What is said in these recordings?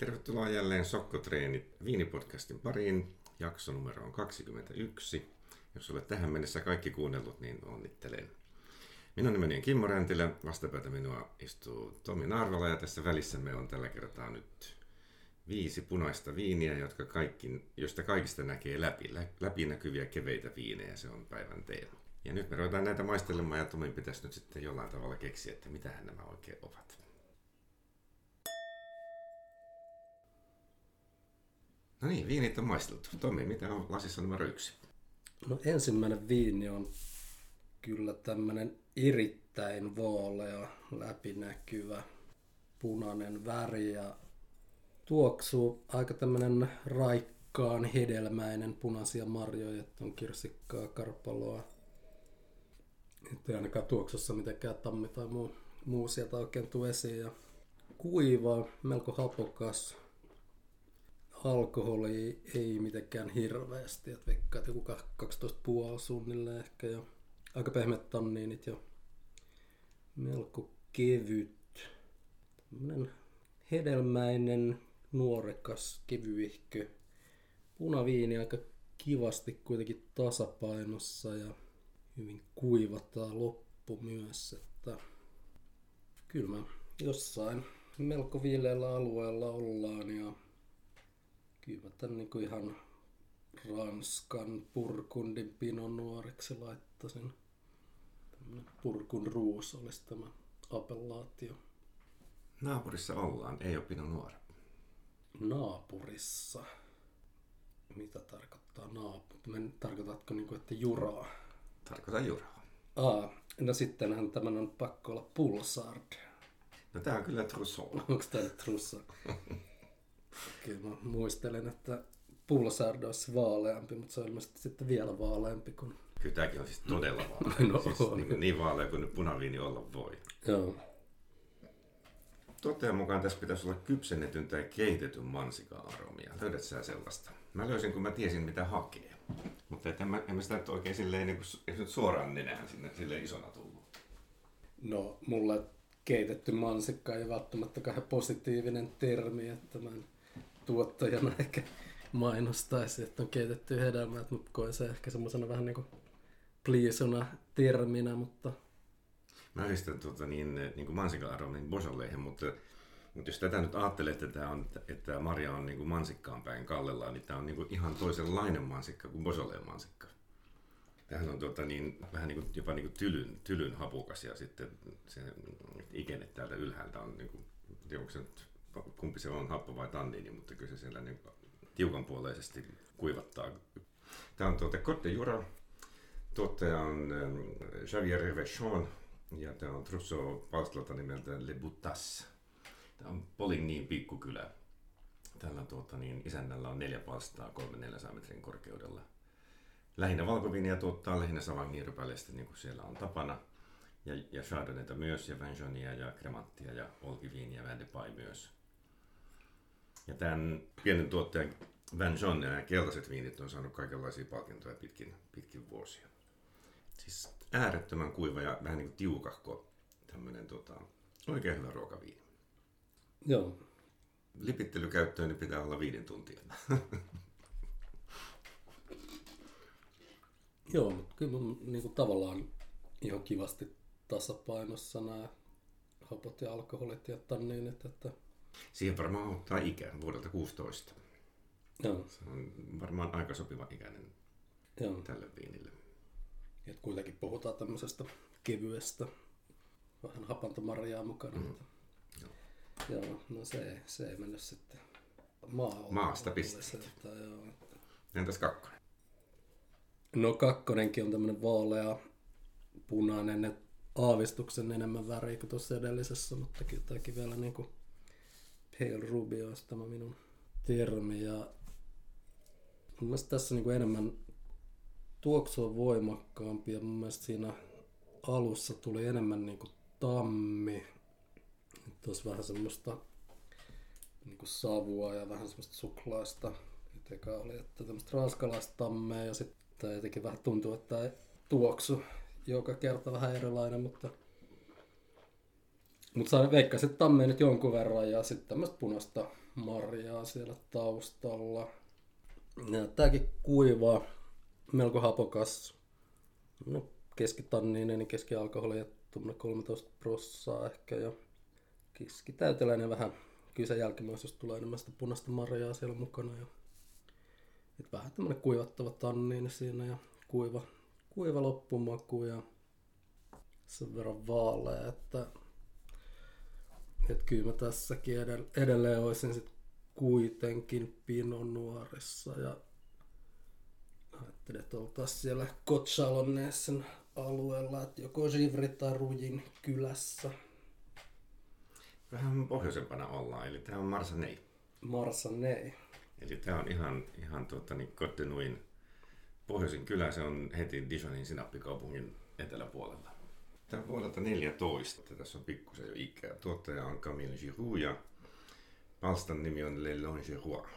Tervetuloa jälleen Sokkotreenit viinipodcastin pariin. Jakso numero on 21. Jos olet tähän mennessä kaikki kuunnellut, niin onnittelen. Minun nimeni on Kimmo Räntilä, vastapäätä minua istuu Tomi Narvala ja tässä välissämme on tällä kertaa nyt viisi punaista viiniä, jotka kaikki, joista kaikista näkee läpi, läpinäkyviä keveitä viinejä, se on päivän teema. Ja nyt me ruvetaan näitä maistelemaan ja Tomin pitäisi nyt sitten jollain tavalla keksiä, että mitä nämä oikein ovat. No niin, viinit on maisteltu. Tomi, mitä on lasissa numero yksi? No ensimmäinen viini on kyllä tämmöinen erittäin vaalea, läpinäkyvä, punainen väri ja tuoksuu aika tämmöinen raikkaan, hedelmäinen, punaisia marjoja, että on kirsikkaa, karpaloa. Että ei ainakaan tuoksussa mitenkään tammi tai muu, muu sieltä oikein tuu esiin. Ja kuiva, melko hapokas, alkoholi ei mitenkään hirveästi, että veikkaat joku 12,5 suunnilleen ehkä ja aika pehmeät tanniinit ja melko kevyt. Tämmönen hedelmäinen, nuorekas, kevyihkö. Punaviini aika kivasti kuitenkin tasapainossa ja hyvin kuivataan loppu myös, että kyllä mä jossain melko viileällä alueella ollaan ja kyllä mä tämän niin ihan Ranskan purkundin pinon nuoreksi laittaisin. Tämmönen purkun ruus olisi tämä appellaatio. Naapurissa ollaan, ei ole pinon nuori. Naapurissa? Mitä tarkoittaa naapuri? Tarkoitatko niin kuin, että juraa? Tarkoitan juraa. Aa, no sittenhän tämän on pakko olla pulsard. No tää on kyllä Trousseau. Onko tää nyt Trousseau? Kyllä mä muistelen, että pulsard olisi vaaleampi, mutta se on ilmeisesti sitten vielä vaaleampi kuin... Kyllä tämäkin on siis todella vaalea. no, siis on. Niin, niin vaalea kuin nyt punaviini olla voi. Joo. Toteen mukaan tässä pitäisi olla kypsennetyn tai keitetyn mansika-aromia. Löydät sä sellaista? Mä löysin, kun mä tiesin, mitä hakee. Mutta en mä, en mä sitä nyt oikein silleen, niin kuin, nyt suoraan nenään sinne silleen isona tullut. No, mulle keitetty mansikka ei välttämättä kauhean positiivinen termi, että mä en tuottajana ehkä mainostaisi, että on keitetty hedelmää, että koen se ehkä semmoisena vähän niin kuin pliisona terminä, mutta... Mä yhdistän tuota niin, niin kuin mansikka-aromin mutta, mutta jos tätä nyt ajattelee, että, tämä on, että Maria on niin kuin mansikkaan päin kallellaan, niin tämä on niin kuin ihan toisenlainen mansikka kuin bosoleen mansikka. Tämähän on tuota niin, vähän niin kuin, jopa niin kuin tylyn, tylyn hapukas ja sitten se ikene täältä ylhäältä on, niin kuin, onko se nyt, kumpi se on, happo vai tanniini, mutta kyllä se siellä niin tiukanpuoleisesti kuivattaa. Tämä on tuota Côte Jura. Tuottaja on ähm, Javier Revechon ja tämä on Trousseau palstalta nimeltä Le Boutas. Tämä on Poligny pikkukylä. Tällä tuota, niin, isännällä on neljä palstaa 3-400 metrin korkeudella. Lähinnä valkoviiniä tuottaa lähinnä Savagnin niin kuin siellä on tapana. Ja, ja Chardonnayta myös, ja Vinjonia ja Cremanttia ja Olkiviiniä, Pai myös. Ja tämän pienen tuottajan Van John ja nämä keltaiset viinit on saanut kaikenlaisia palkintoja pitkin, pitkin vuosia. Siis äärettömän kuiva ja vähän niin kuin tiukahko tämmöinen tota, oikein hyvä ruokaviini. Joo. Lipittelykäyttöön niin pitää olla viiden tuntia. Joo, mutta kyllä mun niin kuin tavallaan ihan kivasti tasapainossa nämä hapot ja alkoholit ja tanniinit, että Siihen varmaan ottaa ikä vuodelta 16. Joo. Se on varmaan aika sopiva ikäinen Joo. tälle viinille. Et kuitenkin puhutaan tämmöisestä kevyestä, vähän hapantamarjaa mukana. Mm. Että... Joo. joo. no se, se ei mennyt sitten maa Maasta pisteet. Että. Entäs kakkonen? No kakkonenkin on tämmöinen vaalea, punainen, että aavistuksen enemmän väriä kuin tuossa edellisessä, mutta kyllä tämäkin vielä niin kuin Pale Ruby olisi tämä minun termi. Ja mun mielestä tässä niin kuin enemmän tuoksu on voimakkaampi ja mun mielestä siinä alussa tuli enemmän niin kuin tammi. Tuossa vähän semmoista niin kuin savua ja vähän semmoista suklaista. Eka oli, että tämmöistä ranskalaista tammea ja sitten jotenkin vähän tuntuu, että tuoksu joka kerta vähän erilainen, mutta Mutta veikkaisin, että tammea nyt jonkun verran ja sitten tämmöistä punaista marjaa siellä taustalla. Näyttääkin kuivaa, melko hapokas. No, keskitanniinen, niin keskialkoholi ja 13 prossaa ehkä. Ja keskitäyteläinen vähän. Kyllä se jälkimmäisyys tulee enemmän sitä punaista marjaa siellä mukana. Ja et vähän tämmönen kuivattava tanniin siinä ja kuiva, kuiva loppumaku ja sen verran vaalea, että, että kyllä mä tässäkin edelleen olisin sit kuitenkin pinon nuorissa ja ajattelin, että oltaisiin siellä Kotsalonneessen alueella, että joko Jivri tai Rujin kylässä. Vähän pohjoisempana ollaan, eli tämä on Marsanei. Marsanei. Eli tämä on ihan, ihan tuota, niin pohjoisin kylä, se on heti Dijonin sinappikaupungin eteläpuolella. Tämä on vuodelta 14, tässä on pikkusen jo ikää. Tuottaja on Camille Giroux ja palstan nimi on Le Longerois.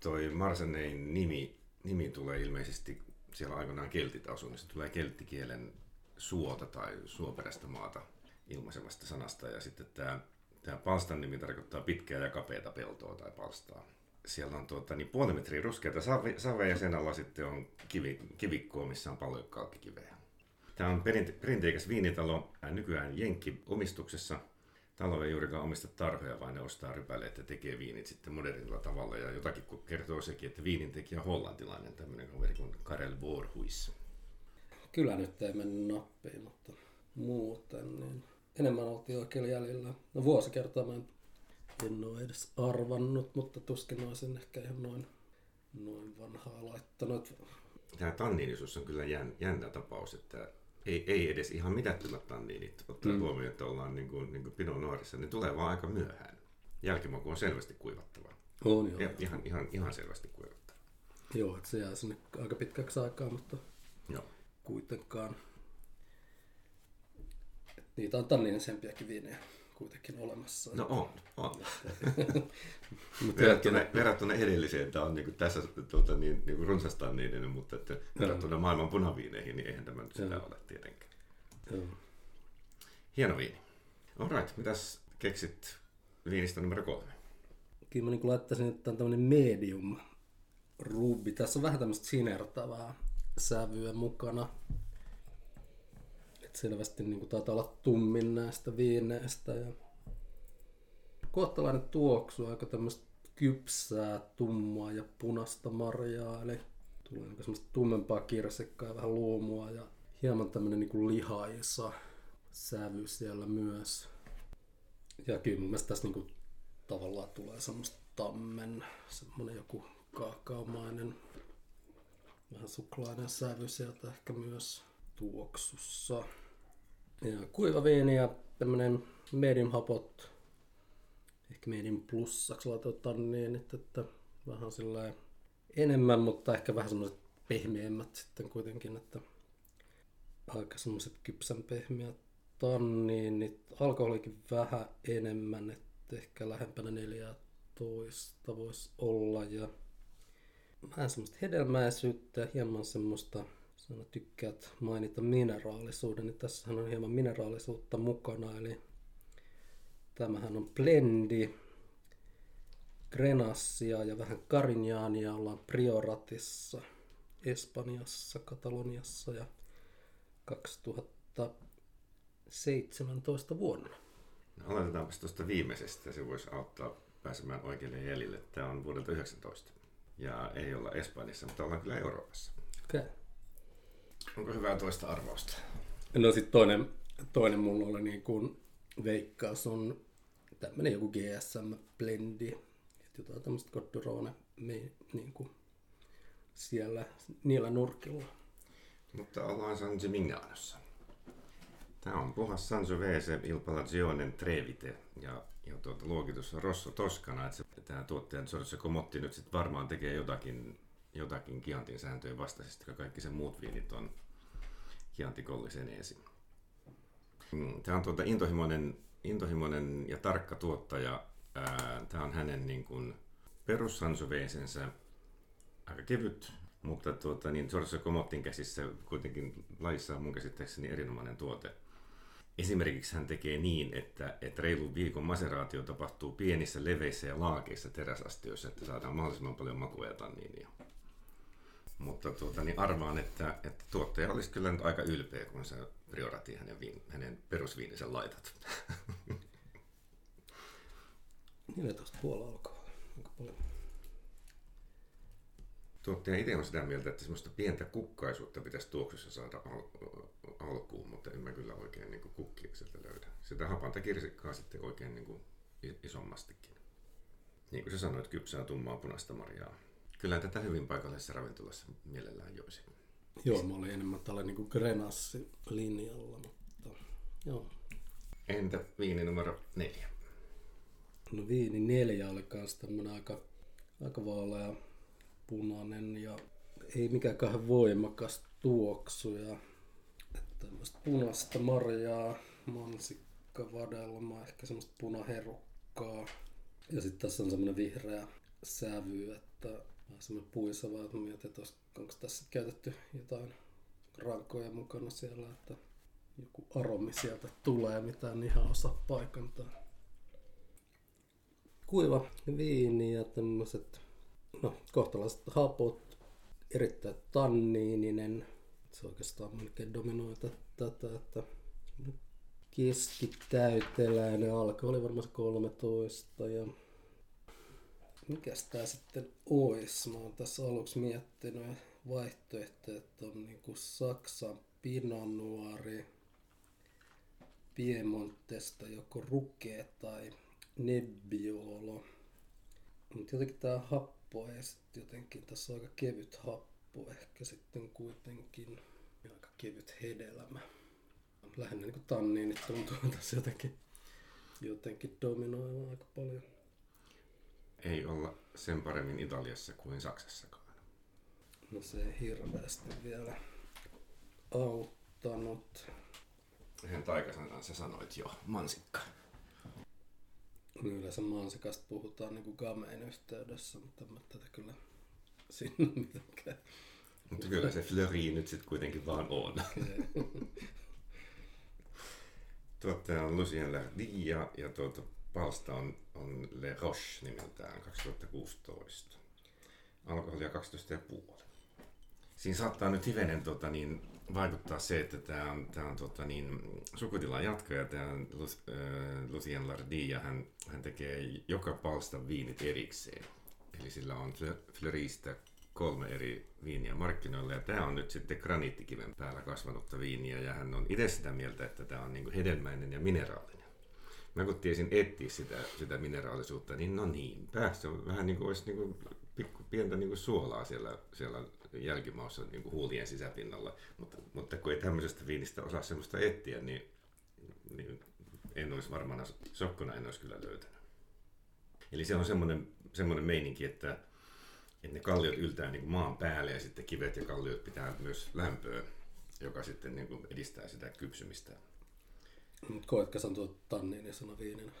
Toi Marsenein nimi, nimi tulee ilmeisesti siellä aikoinaan keltit asuun, niin se tulee kelttikielen suota tai suoperäistä maata ilmaisevasta sanasta. Ja sitten tämä, tämä palstan nimi tarkoittaa pitkää ja kapeata peltoa tai palstaa. Siellä on tuota, niin puoli metriä ruskeita saveja ja sen alla sitten on kivi, kivikkoa, missä on paljon kalkkikiveä. Tämä on perinte- perinteikäs viinitalo, nykyään Jenkki omistuksessa. Talo ei juurikaan omista tarhoja, vaan ne ostaa rypäleet ja tekee viinit sitten modernilla tavalla. Ja jotakin kertoo sekin, että viinin tekijä on hollantilainen, tämmöinen kaveri kuin Karel Voorhuis. Kyllä nyt ei mennyt nappiin, mutta muuten niin enemmän oltiin oikein jäljellä. No vuosikertaa mä en, en ole edes arvannut, mutta tuskin olisin ehkä ihan noin, noin vanhaa laittanut. Tämä tanniinisuus on kyllä jännä tapaus, että ei, ei edes ihan mitättömät tanniinit, ottaa mm. huomioon, että ollaan niin kuin, niin kuin pinon nuorissa, ne tulee vaan aika myöhään. Jälkimaku on selvästi kuivattava. On joo. Ja, ihan, ihan, ihan selvästi kuivattava. Joo, että se jää sinne aika pitkäksi aikaa, mutta joo. kuitenkaan. Et niitä on tanniinisempiakin viinejä kuitenkin olemassa. No on, on. verrattuna, verrattuna edelliseen, tämä on niin kuin tässä tuota, niin, niin kuin runsastaan niiden, mutta että verrattuna maailman punaviineihin, niin eihän tämä nyt sitä ole tietenkään. Joo. Hieno viini. Alright, mitäs keksit viinistä numero kolme? Kyllä mä niin laittaisin, että on tämmöinen medium rubi. Tässä on vähän tämmöistä sinertävää sävyä mukana. Et selvästi niin kuin taitaa olla tummin näistä viineistä. Ja kohtalainen tuoksu, aika tämmöistä kypsää, tummaa ja punaista marjaa. Eli tulee niin semmoista tummempaa kirsikkaa ja vähän luomua ja hieman tämmöinen niin lihaisa sävy siellä myös. Ja kyllä mun mielestä tässä niin kuin tavallaan tulee semmoista tammen, semmoinen joku kaakaomainen, vähän suklainen sävy sieltä ehkä myös tuoksussa. Ja kuiva viini ja tämmönen medium hapot, ehkä medium plussaksi laitetaan niin, että, että vähän sillä enemmän, mutta ehkä vähän semmoiset pehmeämmät sitten kuitenkin, että aika semmoiset kypsän pehmeät tanniinit, alkoholikin vähän enemmän, että ehkä lähempänä 14 voisi olla. Ja vähän semmoista hedelmäisyyttä hieman semmoista Sano tykkäät mainita mineraalisuuden, niin tässähän on hieman mineraalisuutta mukana, eli tämähän on blendi, Grenassia ja vähän Carignaania ollaan Prioratissa, Espanjassa, Kataloniassa ja 2017 vuonna. No, aloitetaanpa tuosta viimeisestä, se voisi auttaa pääsemään oikeille jäljille. Tämä on vuodelta 19 ja ei olla Espanjassa, mutta ollaan kyllä Euroopassa. Okay. Onko hyvää toista arvausta? No sitten toinen, toinen mulla oli niin kuin veikkaus on tämmönen joku GSM-blendi, että jotain tämmöistä Cordurone niin kuin siellä niillä nurkilla. Mutta ollaan San Gimignanossa. Tämä on puhas Sangiovese Il Palagionen Trevite ja, ja tuota, luokitus on Rosso Toscana. Että se, tämä tuottaja Giorgio Comotti nyt sitten varmaan tekee jotakin, jotakin Kiantin sääntöjen vastaisesti, koska kaikki sen muut viinit on Kiantikollisen ensin. Mm, tämä on tuota intohimoinen, intohimoinen ja tarkka tuottaja. Tämä on hänen niin kuin perussansoveisensä aika kevyt, mutta tuota, niin Giorgio Comottin käsissä kuitenkin laissa on mun käsittääkseni erinomainen tuote. Esimerkiksi hän tekee niin, että, että reilun viikon maseraatio tapahtuu pienissä leveissä ja laakeissa teräsastioissa, että saadaan mahdollisimman paljon makuja ja tanniinia. Mutta tuota, niin arvaan, että, että tuottaja olisi kyllä nyt aika ylpeä, kun sä priorati hänen, viin, hänen perusviinisen laitat. 14 puolella alkaa. Paljon. Tuottaja itse on sitä mieltä, että semmoista pientä kukkaisuutta pitäisi tuoksussa saada al- alkuun, mutta en mä kyllä oikein niin kukkia sieltä löydä. Sitä hapanta kirsikkaa sitten oikein niin kuin isommastikin. Niin kuin sä sanoit, kypsää tummaa punaista marjaa. Kyllä tätä hyvin paikallisessa ravintolassa mielellään joisi. Joo, mä olin enemmän tällä niin kuin Grenassi-linjalla, mutta joo. Entä viini numero neljä? No viini neljä oli kans tämmönen aika, aika vaalea punainen ja ei mikään kauhean voimakas tuoksu ja tämmöistä punaista marjaa, mansikka, vadelma, ehkä semmoista punaherukkaa. Ja sitten tässä on semmoinen vihreä sävy, että vähän semmoinen puisava, että mietin, että onko tässä käytetty jotain rankoja mukana siellä, että joku aromi sieltä tulee, mitä en ihan osaa paikantaa. Kuiva viini ja tämmöiset no, kohtalaiset hapot, erittäin tanniininen. Se oikeastaan melkein dominoi tätä, että keskitäyteläinen alka oli varmaan 13 ja mikäs tää sitten ois? Mä oon tässä aluksi miettinyt vaihtoehtoja, että on niinku Saksan Pinot Piemontesta joko Ruke tai Nebbiolo. Mutta jotenkin tää happo ei sitten jotenkin, tässä on aika kevyt happo ehkä sitten kuitenkin. Ja aika kevyt hedelmä. Lähinnä niinku tanniinit tuntuu tässä jotenkin, jotenkin dominoiva aika paljon. Ei olla sen paremmin Italiassa kuin Saksassakaan. No se ei hirveästi vielä auttanut. Yhden taikasanan sä sanoit jo, mansikka. No Yleensä mansikasta puhutaan niin kuin gamein yhteydessä, mutta en mä tätä kyllä sinne mitenkään. Mutta kyllä se flöri nyt sitten kuitenkin vaan on. Tuottaja on Lucien Lardy ja, ja tuota, palsta on, on Le Roche nimeltään 2016. Alkoholia 12,5. Siinä saattaa nyt hivenen tota, niin, vaikuttaa se, että tämä on, tää on tota, niin, sukutilan jatkaja, tämä Lu- äh, Lucien Lardy ja hän, hän tekee joka palstan viinit erikseen. Eli sillä on Flöristä kolme eri viiniä markkinoilla ja tämä on nyt sitten graniittikiven päällä kasvanutta viiniä ja hän on itse sitä mieltä, että tämä on niin hedelmäinen ja mineraalinen. Mä kun tiesin etsiä sitä, sitä mineraalisuutta, niin no niin, se on vähän niin kuin olisi niin kuin pikku, pientä niin kuin suolaa siellä, siellä jälkimaussa niin kuin huulien sisäpinnalla. Mutta, mutta kun ei tämmöisestä viinistä osaa semmoista etsiä, niin, niin en olisi varmaan, sokkona en olisi kyllä löytänyt. Eli se on semmoinen, semmoinen meininki, että, että ne kalliot yltää niin kuin maan päälle ja sitten kivet ja kalliot pitää myös lämpöä, joka sitten niin kuin edistää sitä kypsymistä. Mutta koetko sä tanniinisena viininä?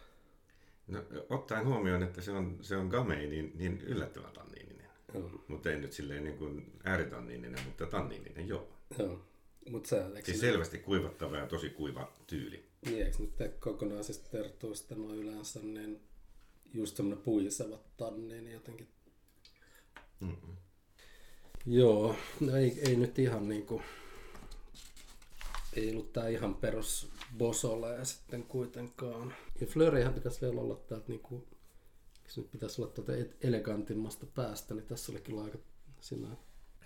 No, ottaen huomioon, että se on, se on gamei, niin, niin yllättävän tanniininen. Joo. Mutta ei nyt silleen niin kuin ääritanniininen, mutta tanniininen joo. Joo. Mutta sä, Siis selvästi kuivattava ja tosi kuiva tyyli. Niin, eikö nyt kokonaisista tertuista noin yleensä, niin just semmoinen puiseva tanni, niin jotenkin... Mm-mm. Joo, no ei, ei nyt ihan niinku... Ei ollut tää ihan perus Bosole sitten kuitenkaan. Ja Flörihän pitäisi vielä olla täältä niinku... Se nyt pitäisi olla tätä elegantimmasta päästä, niin tässä oli kyllä aika siinä...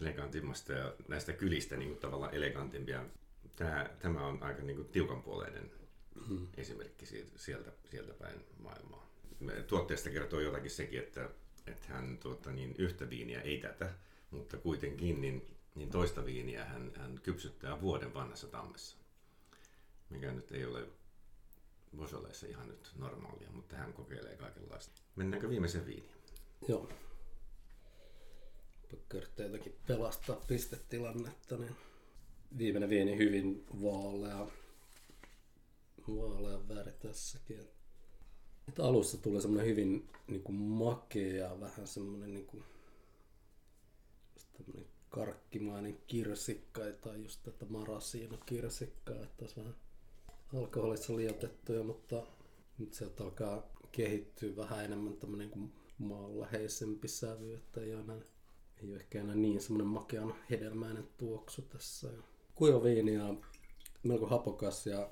Elegantimmasta ja näistä kylistä niin kuin tavallaan elegantimpia. Tämä, tämä on aika niin kuin tiukanpuoleinen Mm. esimerkki siitä, sieltä, sieltä päin maailmaa. Tuotteesta kertoo jotakin sekin, että, että hän tuota, niin yhtä viiniä ei tätä, mutta kuitenkin niin, niin toista viiniä hän, hän kypsyttää vuoden vanhassa tammessa, mikä nyt ei ole Beaujolaissä ihan nyt normaalia, mutta hän kokeilee kaikenlaista. Mennäänkö viimeisen viiniin? Joo. Pakko yrittää jotakin pelastaa pistetilannetta, niin viimeinen viini hyvin vaalea, vaalea väri tässäkin. Et alussa tulee semmoinen hyvin niin kuin makea, vähän semmoinen niin kuin, karkkimainen kirsikka tai just tätä marasiino kirsikkaa, että olisi vähän alkoholissa liiotettuja, mutta nyt sieltä alkaa kehittyä vähän enemmän tämmöinen kuin maanläheisempi sävy, että ei enää, ei ole ehkä enää niin semmoinen makean hedelmäinen tuoksu tässä. Kuiva viini ja melko hapokas ja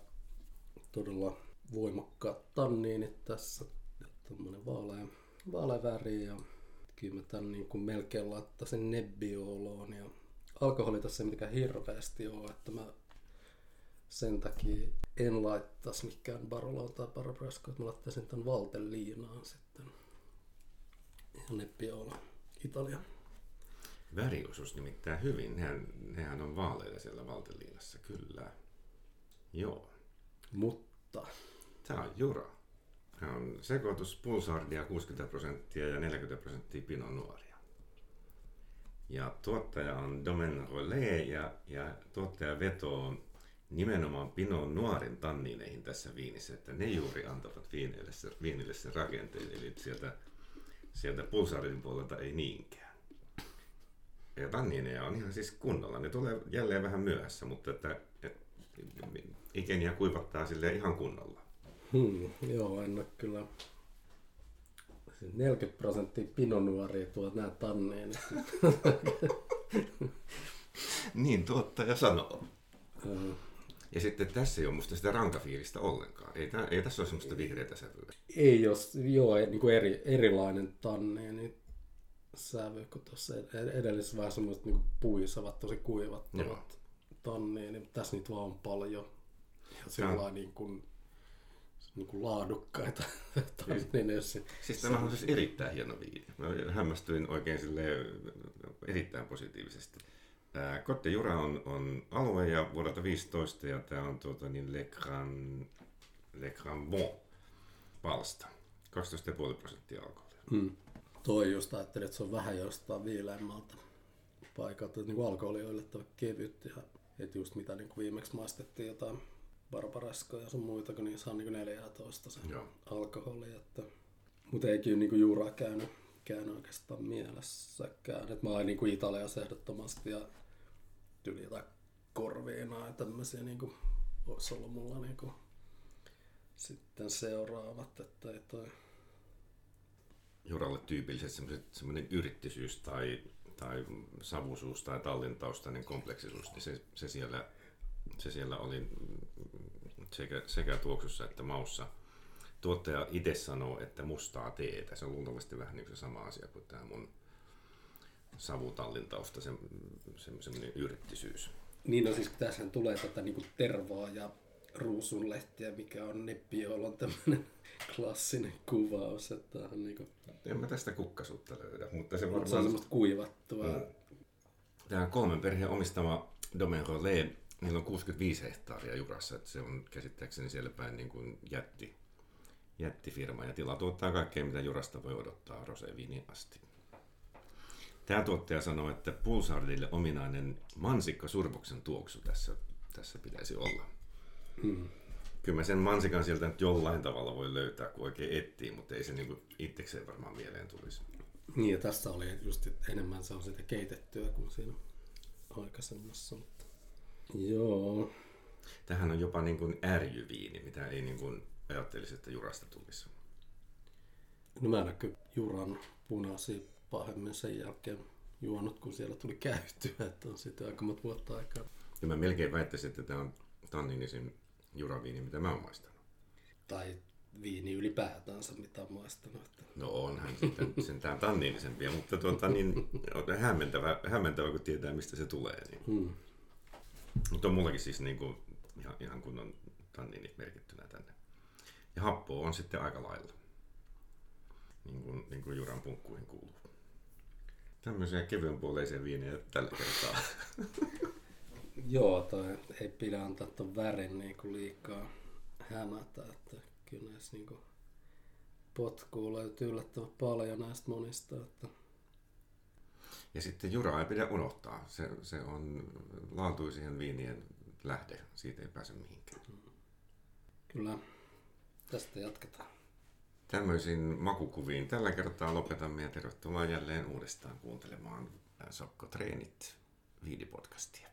todella voimakkaat tanniinit tässä. Tuommoinen vaalea, vaalea väri ja kyllä mä tämän niin kuin melkein laittaisin nebbioloon ja alkoholi tässä ei mitenkään hirveästi ole, että mä sen takia en laittaisi mikään Baroloon tai Barabrasco, että mä laittaisin tämän Valteliinaan sitten. Ja Nebbiola, Italia. Väri osuus nimittäin hyvin. Nehän, nehän on vaaleita siellä Valteliinassa, kyllä. Joo. Mutta Tämä on Jura. Tämä on sekoitus pulsardia 60 prosenttia ja 40 prosenttia Pinot Noiria. Ja tuottaja on Domaine Rollet ja, ja tuottaja vetoo nimenomaan Pinot Noirin tanniineihin tässä viinissä, että ne juuri antavat viinille, se, viinille sen rakenteen, eli sieltä, sieltä pulsaarin puolelta ei niinkään. Ja tanniineja on ihan siis kunnolla. Ne tulee jälleen vähän myöhässä, mutta että, että ikeniä kuivattaa sille ihan kunnolla. hmm, joo, en ole kyllä siis 40 prosenttia pinonuoria tuot nämä tanneen. Niin tuottaja sanoo. Joo. Ja sitten tässä ei ole musta sitä rankafiilistä ollenkaan. Ei, tä, ei tässä ole semmoista vihreätä sävyä. ei jos, joo, niin kuin eri, erilainen tanneeni sävy, kun tuossa ed- edellisessä vähän semmoiset niin puisavat, tosi kuivattavat tanneeni, mutta tässä niitä vaan on paljon. Ja sillä niin kuin, niin kuin laadukkaita tanneneja. Siis tämä on siis erittäin hieno viini. Mä hämmästyin oikein sille erittäin positiivisesti. Cotte Jura on, on alue ja vuodelta 15 ja tämä on tuota niin Le Grand, Le Grand Bon palsta. 12,5 prosenttia alkoholia. Mm. Toi just ajattelin, että se on vähän jostain viileämmältä paikalta. Niin alkoholi on yllättävän kevyt ja että just mitä niin kuin viimeksi maistettiin jotain barbaraskoja ja sun muita, kun niissä on niin kuin 14 se Joo. alkoholi. Että... Mutta ei kyllä niin kuin juuraa käynyt, käynyt oikeastaan mielessäkään. Et mä oon niin kuin Italiassa ehdottomasti ja tyyli jotain korviinaa ja tämmöisiä niin kuin, olisi ollut mulla niin kuin, sitten seuraavat, että ei toi Juralle tyypilliset semmoiset, semmoinen yrittisyys tai, tai savusuus tai tallintaustainen kompleksisuus, niin se, se, siellä, se siellä oli sekä, sekä tuoksussa että maussa. Tuottaja itse sanoo, että mustaa teetä. Se on luultavasti vähän niin se sama asia kuin tämä mun savutallintausta, se, se, semmoinen yrittisyys. Niin no siis tässä tulee tätä niinku tervaa ja ruusunlehtiä, mikä on Nebbiolan tämmöinen klassinen kuvaus, että on niinku, En mä tästä kukkasuutta löydä, mutta se se on varmaan... semmoista kuivattua. Mm. Tämä kolmen perheen omistama Domaine Rollet, niillä on 65 hehtaaria Jurassa, että se on käsittääkseni siellä päin niin kuin jätti, jättifirma ja tila tuottaa kaikkea, mitä Jurasta voi odottaa roseviiniin asti. Tämä tuottaja sanoo, että Pulsardille ominainen mansikka survoksen tuoksu tässä, tässä pitäisi olla. Mm. Kyllä mä sen mansikan sieltä nyt jollain tavalla voi löytää, kun oikein etsii, mutta ei se niin itsekseen varmaan mieleen tulisi. Niin ja tässä oli just enemmän se on sitä keitettyä kuin siinä aikaisemmassa. Mutta... Joo. Tähän on jopa niin kuin ärjyviini, mitä ei niin kuin ajattelisi, että jurasta tulisi. No mä kyllä Juran punaisia pahemmin sen jälkeen juonut, kun siellä tuli käytyä, että on sitten aika monta vuotta aikaa. Ja mä melkein väittäisin, että tämä on tanninisin juraviini, mitä mä oon maistanut. Tai viini ylipäätänsä, mitä on maistanut. Että... No onhan sitten sentään tanniinisempia, mutta tuota, niin, on hämmentävä, hämmentävä, kun tietää, mistä se tulee. Niin. Hmm. Mutta on mullakin siis niin kuin, ihan, ihan kunnon tanniinit merkittynä tänne. Ja happoa on sitten aika lailla. Niin kuin, niin kuin juran punkkuihin kuuluu. Tämmöisiä kevyen puoleisia viinejä tällä kertaa. Joo, toi ei pidä antaa ton värin niinku liikaa hämätä, että kyllä näissä niinku potkuu löytyy yllättävän paljon näistä monista, että Ja sitten juraa ei pidä unohtaa. Se, se on laatuisien viinien lähde. Siitä ei pääse mihinkään. kyllä tästä jatketaan. Tämmöisiin makukuviin tällä kertaa lopetamme ja tervetuloa jälleen uudestaan kuuntelemaan Sokko Treenit viidipodcastia.